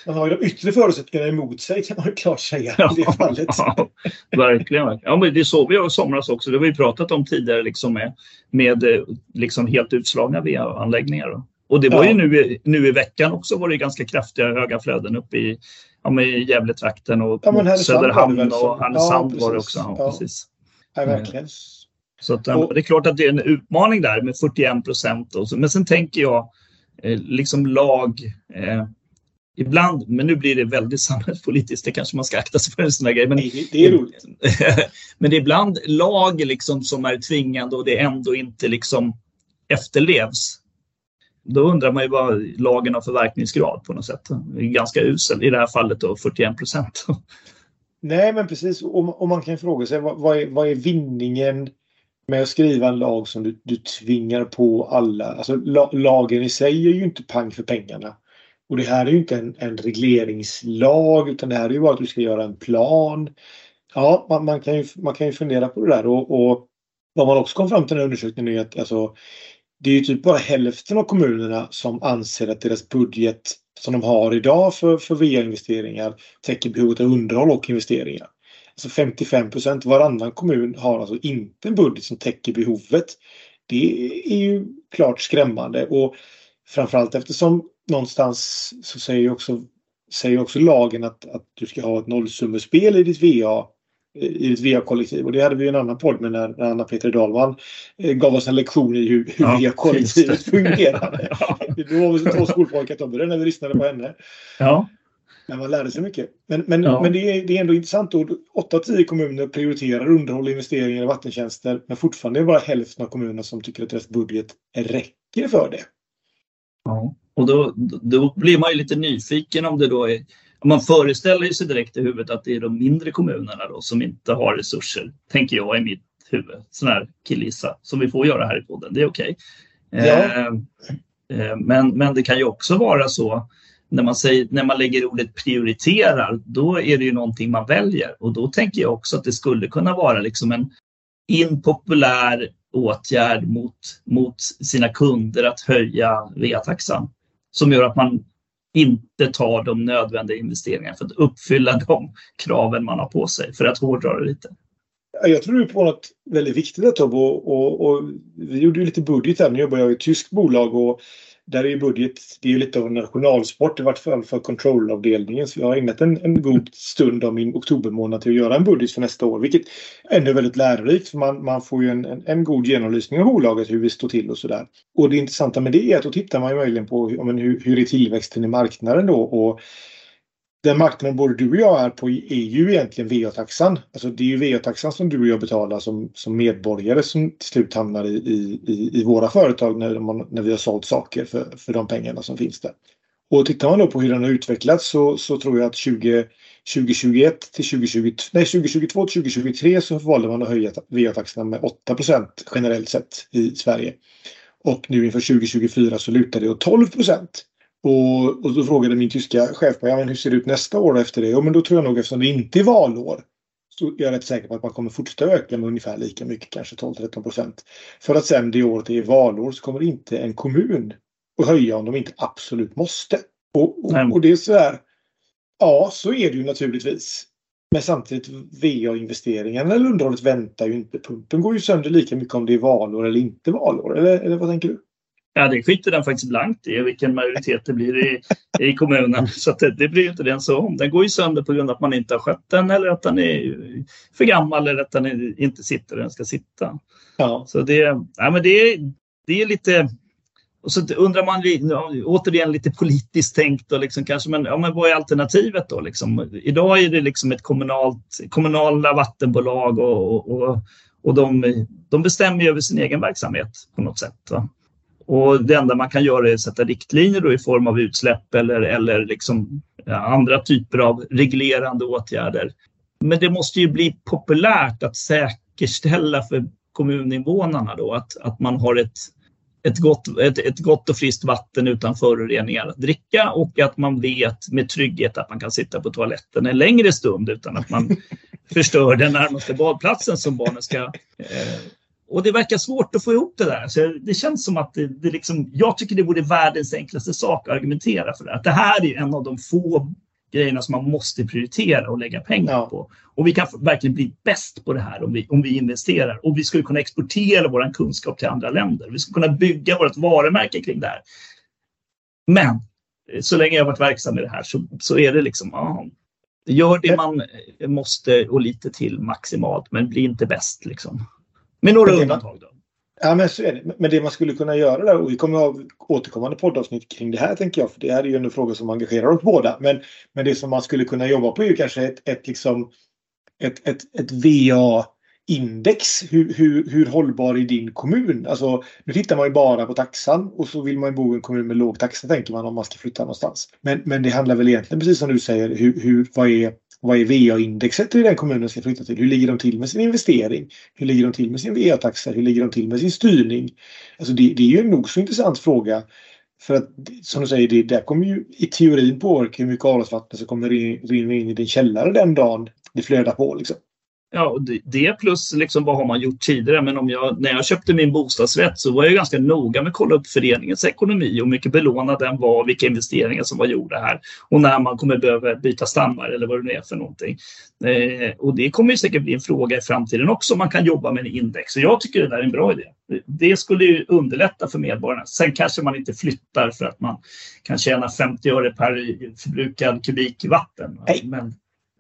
man har ju de yttre förutsättningarna emot sig kan man klart säga ja, i det fallet. Ja, verkligen. Ja, men det såg vi i somras också. Det har vi pratat om tidigare liksom med, med eh, liksom helt utslagna VA-anläggningar. Och det var ju nu, nu i veckan också var det ganska kraftiga höga flöden uppe i, ja, med Gävletrakten och ja, Söderhamn och Härnösand ja, var det också. Ja, Precis. Ja, verkligen. Så att, och, det är klart att det är en utmaning där med 41 procent. Men sen tänker jag, liksom lag. Eh, ibland, men nu blir det väldigt samhällspolitiskt, det kanske man ska akta sig för en sån här grej. Men, det, det är roligt. men det är ibland lag liksom som är tvingande och det ändå inte liksom efterlevs. Då undrar man ju vad lagen har för verkningsgrad på något sätt. Ganska usel, i det här fallet då 41 procent. Nej, men precis. Och, och man kan fråga sig vad, vad, är, vad är vinningen med att skriva en lag som du, du tvingar på alla? Alltså la, lagen i sig är ju inte pang för pengarna. Och det här är ju inte en, en regleringslag utan det här är ju bara att du ska göra en plan. Ja, man, man, kan, ju, man kan ju fundera på det där och, och vad man också kom fram till den här undersökningen är att alltså, det är ju typ bara hälften av kommunerna som anser att deras budget som de har idag för, för VA-investeringar täcker behovet av underhåll och investeringar. Alltså 55 procent, varannan kommun har alltså inte en budget som täcker behovet. Det är ju klart skrämmande och framförallt eftersom någonstans så säger också, säger också lagen att, att du ska ha ett nollsummespel i ditt VA i ett VA-kollektiv. Och det hade vi en annan podd med när, Anna-Peter Dahlman eh, gav oss en lektion i hur, hur ja, VA-kollektivet fungerade. ja. Det var vi två skolpojkar när vi lyssnade på henne. Ja. Men man lärde sig mycket. Men, men, ja. men det, är, det är ändå intressant. Då. 8 av 10 kommuner prioriterar underhåll och investeringar i vattentjänster. Men fortfarande är det bara hälften av kommunerna som tycker att deras budget räcker för det. Ja. Och då, då blir man ju lite nyfiken om det då är man föreställer sig direkt i huvudet att det är de mindre kommunerna då, som inte har resurser, tänker jag i mitt huvud. Sån här killgissa som vi får göra här i podden, det är okej. Okay. Ja. Eh, eh, men, men det kan ju också vara så när man, säger, när man lägger ordet prioriterar, då är det ju någonting man väljer. Och då tänker jag också att det skulle kunna vara liksom en impopulär åtgärd mot, mot sina kunder att höja VA-taxan. Som gör att man inte tar de nödvändiga investeringarna för att uppfylla de kraven man har på sig, för att hårdra det lite. Jag tror du på något väldigt viktigt där Tobbe och, och, och, vi gjorde ju lite budget här. Nu jobbar jag i ett tyskt bolag och där är ju budget, det är ju lite av en nationalsport i vart fall för kontrollavdelningen. Så jag har ägnat en, en god stund av min oktobermånad till att göra en budget för nästa år. Vilket ändå är väldigt lärorikt för man, man får ju en, en, en, god genomlysning av bolaget, hur vi står till och sådär. Och det intressanta med det är att då tittar man ju möjligen på men, hur, hur är tillväxten i marknaden då. Och den marknaden både du och jag är på är ju egentligen VA-taxan. Alltså det är ju VA-taxan som du och jag betalar som, som medborgare som till slut hamnar i, i, i våra företag när, man, när vi har sålt saker för, för de pengarna som finns där. Och tittar man då på hur den har utvecklats så, så tror jag att 20, 2021 till 2020, nej, 2022 till 2023 så valde man att höja VA-taxorna med 8% generellt sett i Sverige. Och nu inför 2024 så lutar det åt 12 och, och då frågade min tyska chef ja, men hur ser det ut nästa år efter det? Ja, men då tror jag nog eftersom det inte är valår så är jag rätt säker på att man kommer fortsätta öka med ungefär lika mycket, kanske 12-13 procent. För att sen det året det är valår så kommer inte en kommun att höja om de inte absolut måste. Och, och, och det är så här. Ja, så är det ju naturligtvis. Men samtidigt VA-investeringarna eller underhållet väntar ju inte. Pumpen går ju sönder lika mycket om det är valår eller inte valår. Eller, eller vad tänker du? Ja, det skiter den faktiskt blankt i, vilken majoritet det blir i, i kommunen. Så det, det blir inte den så om. Den går ju sönder på grund av att man inte har skött den eller att den är för gammal eller att den inte sitter där den ska sitta. Ja. Så det, ja, men det, det är lite... Och så undrar man återigen lite politiskt tänkt och liksom kanske, men, ja, men vad är alternativet då? Liksom? Idag är det liksom ett kommunalt, kommunala vattenbolag och, och, och de, de bestämmer över sin egen verksamhet på något sätt. Va? Och det enda man kan göra är att sätta riktlinjer i form av utsläpp eller, eller liksom andra typer av reglerande åtgärder. Men det måste ju bli populärt att säkerställa för kommuninvånarna då att, att man har ett, ett, gott, ett, ett gott och friskt vatten utan föroreningar att dricka och att man vet med trygghet att man kan sitta på toaletten en längre stund utan att man förstör den närmaste badplatsen som barnen ska eh, och det verkar svårt att få ihop det där. Så det känns som att det, det liksom, jag tycker det vore världens enklaste sak att argumentera för det. Att det här är en av de få grejerna som man måste prioritera och lägga pengar ja. på. Och vi kan verkligen bli bäst på det här om vi, om vi investerar. Och vi skulle kunna exportera vår kunskap till andra länder. Vi skulle kunna bygga vårt varumärke kring det här. Men så länge jag har varit verksam i det här så, så är det liksom, ja, gör det man måste och lite till maximalt, men bli inte bäst liksom. Med några undantag då. Ja, men så är det. Men det man skulle kunna göra där, och vi kommer att ha återkommande poddavsnitt kring det här tänker jag, för det här är ju en fråga som engagerar oss båda. Men, men det som man skulle kunna jobba på är ju kanske ett, ett, liksom, ett, ett, ett VA index. Hur, hur, hur hållbar är din kommun? Alltså, nu tittar man ju bara på taxan och så vill man bo i en kommun med låg taxa tänker man om man ska flytta någonstans. Men, men det handlar väl egentligen precis som du säger, hur, hur, vad är vad är VA-indexet i den kommunen ska flytta till? Hur ligger de till med sin investering? Hur ligger de till med sin VA-taxa? Hur ligger de till med sin styrning? Alltså det, det är ju en nog så intressant fråga. För att som du säger, det där kommer ju i teorin påverka hur mycket avloppsvatten som kommer rinna in i din källare den dagen det flödar på. Liksom. Ja, det plus liksom vad har man gjort tidigare. Men om jag, när jag köpte min bostadsrätt så var jag ganska noga med att kolla upp föreningens ekonomi och hur mycket belånad den var, vilka investeringar som var gjorda här och när man kommer behöva byta stammar eller vad det nu är för någonting. Eh, och det kommer ju säkert bli en fråga i framtiden också om man kan jobba med en index. Så jag tycker det där är en bra idé. Det skulle ju underlätta för medborgarna. Sen kanske man inte flyttar för att man kan tjäna 50 öre per förbrukad kubik vatten. Nej. Men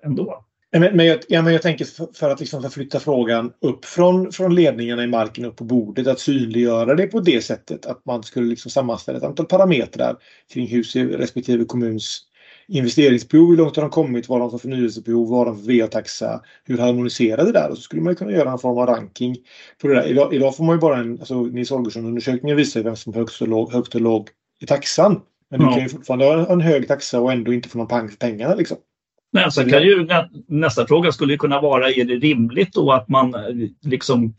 ändå. Men, men, jag, ja, men jag tänker för, för att liksom förflytta frågan upp från, från ledningarna i marken upp på bordet. Att synliggöra det på det sättet att man skulle liksom sammanställa ett antal parametrar kring hur ser respektive kommuns investeringsbehov, hur långt har de kommit, vad har de för förnyelsebehov, vad har de för VA-taxa, hur harmoniserar det där? Och så skulle man kunna göra en form av ranking på det där. Idag, idag får man ju bara en, alltså Nils Holgersson-undersökningen visar vem som högst och låg, högt och låg i taxan. Men ja. du kan ju fortfarande ha en hög taxa och ändå inte få någon pang för pengarna. Liksom. Nej, sen kan ju, nästa fråga skulle kunna vara, är det rimligt då att man liksom,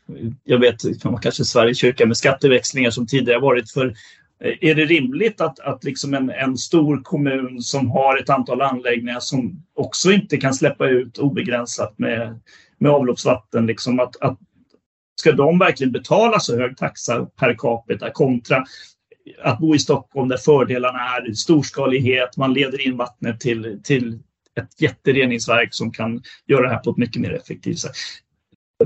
jag vet kanske Sveriges kyrka med skatteväxlingar som tidigare varit för är det rimligt att, att liksom en, en stor kommun som har ett antal anläggningar som också inte kan släppa ut obegränsat med, med avloppsvatten, liksom att, att, ska de verkligen betala så hög taxa per capita kontra att bo i Stockholm där fördelarna är storskalighet, man leder in vattnet till, till ett jättereningsverk som kan göra det här på ett mycket mer effektivt sätt.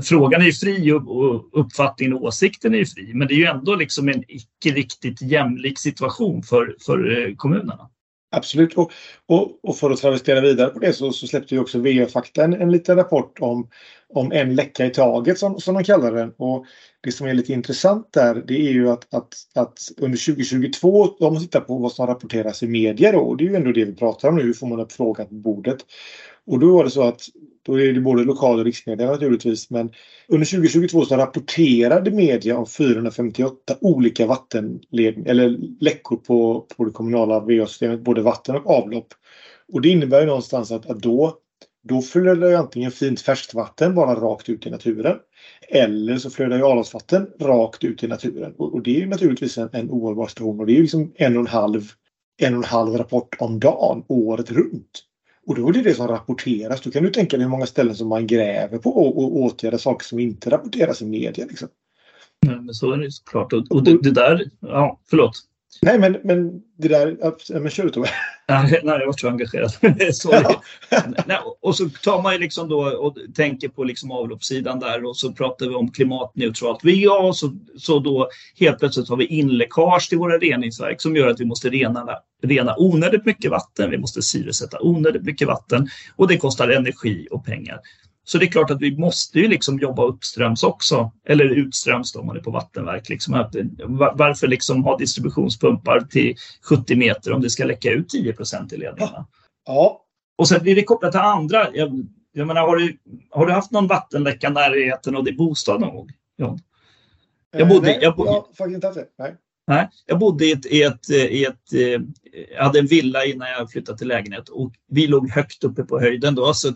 Frågan är ju fri och uppfattningen och åsikten är ju fri, men det är ju ändå liksom en icke riktigt jämlik situation för, för eh, kommunerna. Absolut. Och, och, och, för att travestera vidare på det så, så släppte ju också VA-fakta en, en liten rapport om, om en läcka i taget som, som de kallar den. Och det som är lite intressant där det är ju att, att, att under 2022, om man tittar på vad som rapporteras i media då, och det är ju ändå det vi pratar om nu, hur får man upp frågan på bordet. Och då var det så att då är det både lokal och riksmedia naturligtvis. Men under 2022 så rapporterade media om 458 olika vattenledningar eller läckor på, på det kommunala VA-systemet, både vatten och avlopp. Och det innebär ju någonstans att, att då, då flödar ju antingen fint färskvatten bara rakt ut i naturen. Eller så flödar ju avloppsvatten rakt ut i naturen. Och, och det är ju naturligtvis en, en ohållbar situation. Och det är ju liksom en och en halv en och en halv rapport om dagen året runt. Och då är det det som rapporteras. Då kan du tänka dig hur många ställen som man gräver på och, och åtgärdar saker som inte rapporteras i media. Liksom. Nej, men så är det såklart. Och, och det, det, där, ja, förlåt. Nej, men, men det där, men kör du Tove. Nej, jag var så engagerad. Nej, och så tar man ju liksom då och tänker på liksom avloppssidan där och så pratar vi om klimatneutralt VA så, så då helt plötsligt har vi inläckage till våra reningsverk som gör att vi måste rena, rena onödigt mycket vatten. Vi måste syresätta onödigt mycket vatten och det kostar energi och pengar. Så det är klart att vi måste ju liksom jobba uppströms också, eller utströms då om man är på vattenverk. Liksom. Varför liksom ha distributionspumpar till 70 meter om det ska läcka ut 10 procent i ledningarna? Ja. Och sen blir det kopplat till andra. Jag, jag menar, har, du, har du haft någon vattenläcka i närheten av din bostad någon gång? Ja. Jag bodde, Nej, jag bodde, jag faktiskt inte haft det. Nej. Nej, jag bodde i ett, i ett, i ett, eh, jag hade en villa innan jag flyttade till lägenhet och vi låg högt uppe på höjden då. Så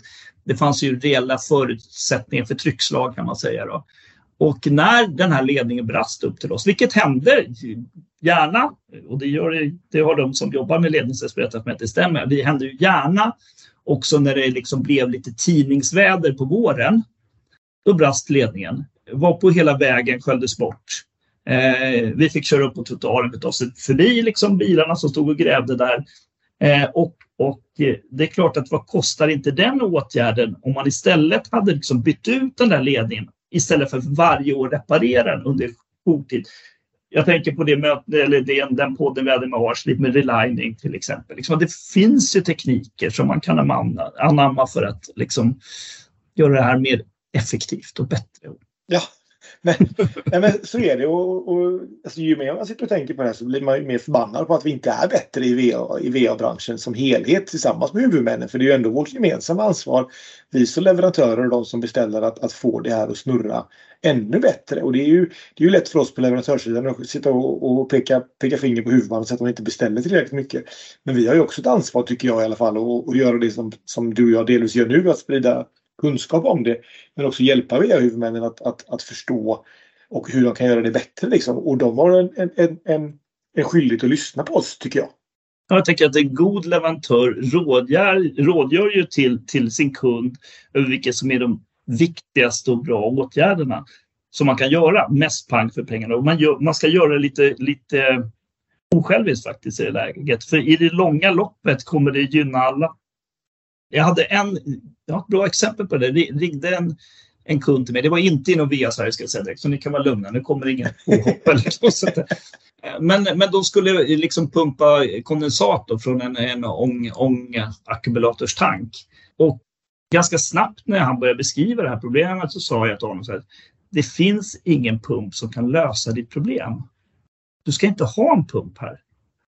det fanns ju reella förutsättningar för tryckslag kan man säga. Då. Och när den här ledningen brast upp till oss, vilket hände gärna, och det, gör, det har de som jobbar med ledningsexperter berättat att det stämmer, det hände ju gärna också när det liksom blev lite tidningsväder på våren. Då brast ledningen, var på hela vägen sköljdes bort. Eh, vi fick köra upp på trottoaren och ta oss förbi liksom, bilarna som stod och grävde där. Eh, och, och eh, det är klart att vad kostar inte den åtgärden om man istället hade liksom bytt ut den där ledningen istället för varje år reparera den under jourtid. Jag tänker på det eller den, den podden vi hade med Arsliv med relining till exempel. Liksom, det finns ju tekniker som man kan anamma för att liksom, göra det här mer effektivt och bättre. Ja, men, nej, men så är det. Och, och, alltså, ju mer man sitter och tänker på det här så blir man ju mer förbannad på att vi inte är bättre i VA, i VA-branschen som helhet tillsammans med huvudmännen. För det är ju ändå vårt gemensamma ansvar, vi som leverantörer och de som beställer, att, att få det här att snurra ännu bättre. Och det är ju, det är ju lätt för oss på leverantörssidan att sitta och, och peka, peka finger på huvudmannen så att de inte beställer tillräckligt mycket. Men vi har ju också ett ansvar, tycker jag i alla fall, att göra det som, som du och jag delvis gör nu, att sprida kunskap om det. Men också hjälpa VA-huvudmännen att, att, att förstå och hur de kan göra det bättre. Liksom. Och de har en, en, en, en skyldighet att lyssna på oss, tycker jag. Jag tänker att en god leverantör rådgör, rådgör ju till, till sin kund över vilka som är de viktigaste och bra åtgärderna som man kan göra. Mest pang för pengarna. Och man, gör, man ska göra det lite, lite osjälviskt faktiskt i det läget. För i det långa loppet kommer det gynna alla. Jag hade en, jag har ett bra exempel på det. Det ringde en, en kund till mig. Det var inte inom VIA Sverige ska jag säga direkt, så ni kan vara lugna. Nu kommer det inga påhopp eller så. Men, men de skulle liksom pumpa kondensat från en, en ång, ångackumulatorstank. Och ganska snabbt när han började beskriva det här problemet så sa jag till honom så här, det finns ingen pump som kan lösa ditt problem. Du ska inte ha en pump här.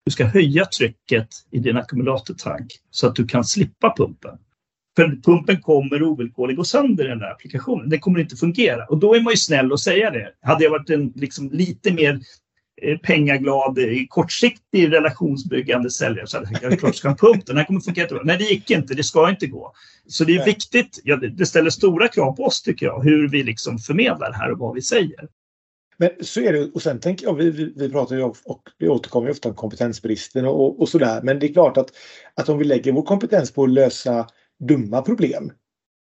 Du ska höja trycket i din ackumulatortank så att du kan slippa pumpen. För pumpen kommer ovillkorligen gå sönder i den där applikationen. Den kommer inte fungera. Och då är man ju snäll och säga det. Hade jag varit en liksom, lite mer eh, pengaglad, eh, kortsiktig relationsbyggande säljare så hade jag klart ska en pump, den här kommer fungera. Nej, det gick inte, det ska inte gå. Så det är viktigt, ja, det ställer stora krav på oss tycker jag, hur vi liksom förmedlar här och vad vi säger. Men så är det och sen tänker jag, vi, vi, vi pratar ju och vi återkommer ju ofta om kompetensbristen och, och sådär. Men det är klart att, att om vi lägger vår kompetens på att lösa dumma problem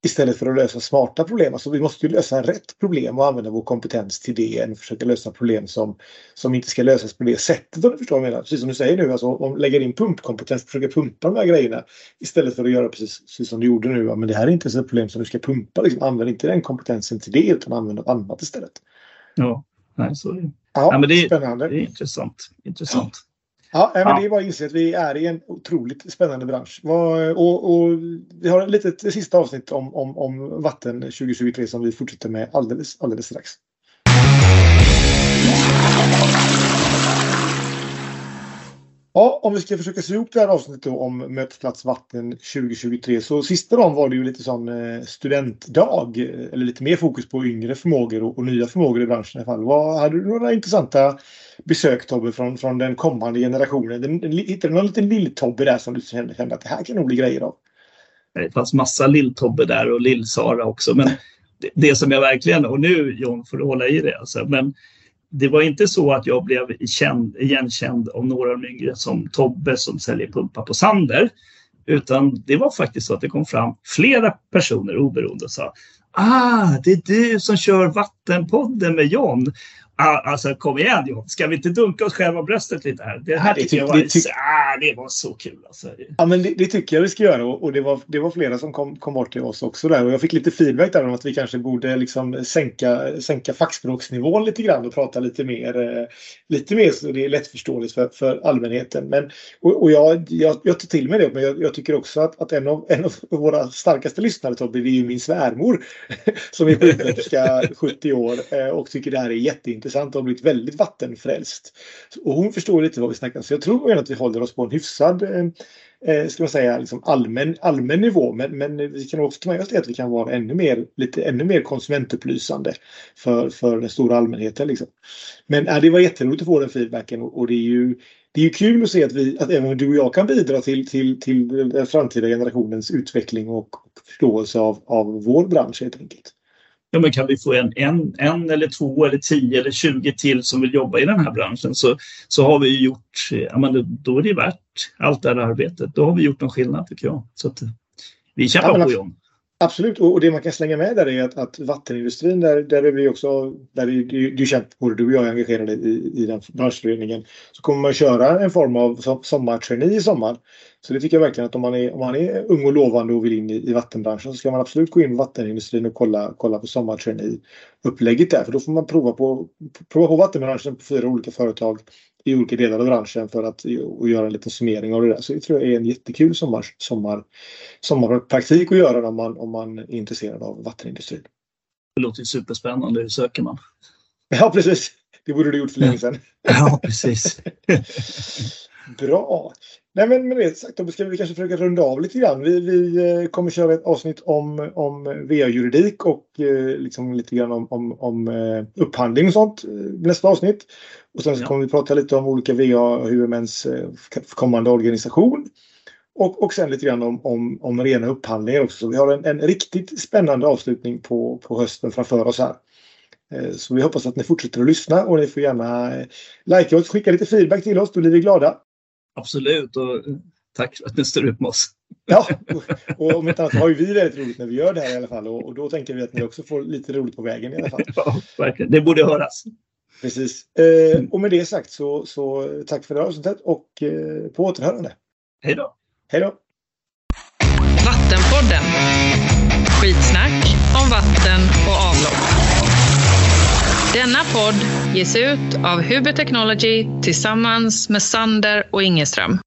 istället för att lösa smarta problem. Alltså vi måste ju lösa rätt problem och använda vår kompetens till det än att försöka lösa problem som, som inte ska lösas på det sättet. Om du förstår vad jag menar. Precis som du säger nu, alltså, om lägger in pumpkompetens, försöka pumpa de här grejerna istället för att göra precis, precis som du gjorde nu. Men det här är inte ett problem som du ska pumpa. Liksom, använd inte den kompetensen till det utan använd något annat istället. Ja, nej, så är det. Ja, ja men det, spännande. Det är intressant. intressant. Ja, men ja. det är bara att inse att vi är i en otroligt spännande bransch. Och, och vi har ett litet sista avsnitt om, om, om vatten 2023 som vi fortsätter med alldeles, alldeles strax. Ja, om vi ska försöka se ihop det här avsnittet då om Mötesplats Vatten 2023 så sista dagen var det ju lite sån eh, studentdag eh, eller lite mer fokus på yngre förmågor och, och nya förmågor i branschen i alla fall. Vad, hade du några intressanta besök Tobbe från, från den kommande generationen? Hittade du någon liten lill-Tobbe där som du kände, kände att det här kan nog bli grejer av? Det fanns massa lill-Tobbe där och lill-Sara också men det, det, som jag verkligen, och nu John får du hålla i det alltså, men det var inte så att jag blev känd, igenkänd av några av de yngre som Tobbe som säljer pumpa på Sander. Utan det var faktiskt så att det kom fram flera personer oberoende och sa Ah, det är du som kör Vattenpodden med John. Alltså kom igen John, ska vi inte dunka oss själva bröstet lite här? Det här tycker jag var, det, tyck... ah, det var så kul. Alltså. Ja, men det, det, tycker jag vi ska göra och det var, det var flera som kom, kom bort till oss också där och jag fick lite feedback där om att vi kanske borde liksom sänka, sänka fackspråksnivån lite grann och prata lite mer, eh, lite mer så det är lättförståeligt för, för allmänheten. Men, och, och jag, jag, jag tar till mig det men jag, jag tycker också att, att en, av, en av våra starkaste lyssnare Tobbe, det är ju min svärmor som är sjuksköterska 70 år eh, och tycker det här är jätteintressant intressant och har blivit väldigt vattenfrälst. Och hon förstår lite vad vi snackar om. Så jag tror att vi håller oss på en hyfsad eh, eh, ska man säga, liksom allmän, allmän nivå. Men, men vi kan också ta med oss det att vi kan vara ännu mer, lite, ännu mer konsumentupplysande för, för den stora allmänheten. Liksom. Men äh, det var jätteroligt att få den feedbacken och, och det är ju det är ju kul att se att, vi, att även du och jag kan bidra till, till, till den framtida generationens utveckling och, och förståelse av, av vår bransch helt enkelt ja, men kan vi få en, en, en eller två eller tio eller tjugo till som vill jobba i den här branschen så, så har vi gjort, ja, men då är det värt allt det här arbetet. Då har vi gjort en skillnad tycker jag. Så att, vi kämpar ja, på John. Absolut, och det man kan slänga med där är att, att vattenindustrin, där, där är vi också, där är det, det känt, både du och jag är engagerade i, i den branschföreningen, så kommer man köra en form av sommartrainee i sommar. Så det tycker jag verkligen att om man är, om man är ung och lovande och vill in i, i vattenbranschen så ska man absolut gå in i vattenindustrin och kolla, kolla på sommartrainee-upplägget där. För då får man prova på, prova på vattenbranschen på fyra olika företag i olika delar av branschen för att och göra en liten summering av det där. Så det tror jag är en jättekul sommar, sommar, sommarpraktik att göra om man, om man är intresserad av vattenindustrin. Det låter ju superspännande. Hur söker man? Ja, precis. Det borde du gjort för länge sedan. Ja, precis. Bra. Nej, men med det sagt då ska vi kanske försöka runda av lite grann. Vi, vi eh, kommer köra ett avsnitt om, om VA-juridik och eh, liksom lite grann om, om, om eh, upphandling och sånt nästa avsnitt. Och sen så ja. kommer vi prata lite om olika VA-huvudmäns kommande organisation. Och, och sen lite grann om, om, om rena upphandlingar också. Så vi har en, en riktigt spännande avslutning på, på hösten framför oss här. Så vi hoppas att ni fortsätter att lyssna och ni får gärna likea oss, skicka lite feedback till oss, då blir vi glada. Absolut och tack för att ni står ut med oss. Ja, och om inte annat har ju vi väldigt roligt när vi gör det här i alla fall och, och då tänker vi att ni också får lite roligt på vägen i alla fall. Ja, verkligen. Det borde höras. Precis. Eh, och med det sagt så, så tack för det här avsnittet och eh, på återhörande. Hej då. Hej då. Vattenpodden. Skitsnack om vatten och avlopp. Denna podd ges ut av Huber Technology tillsammans med Sander och Ingeström.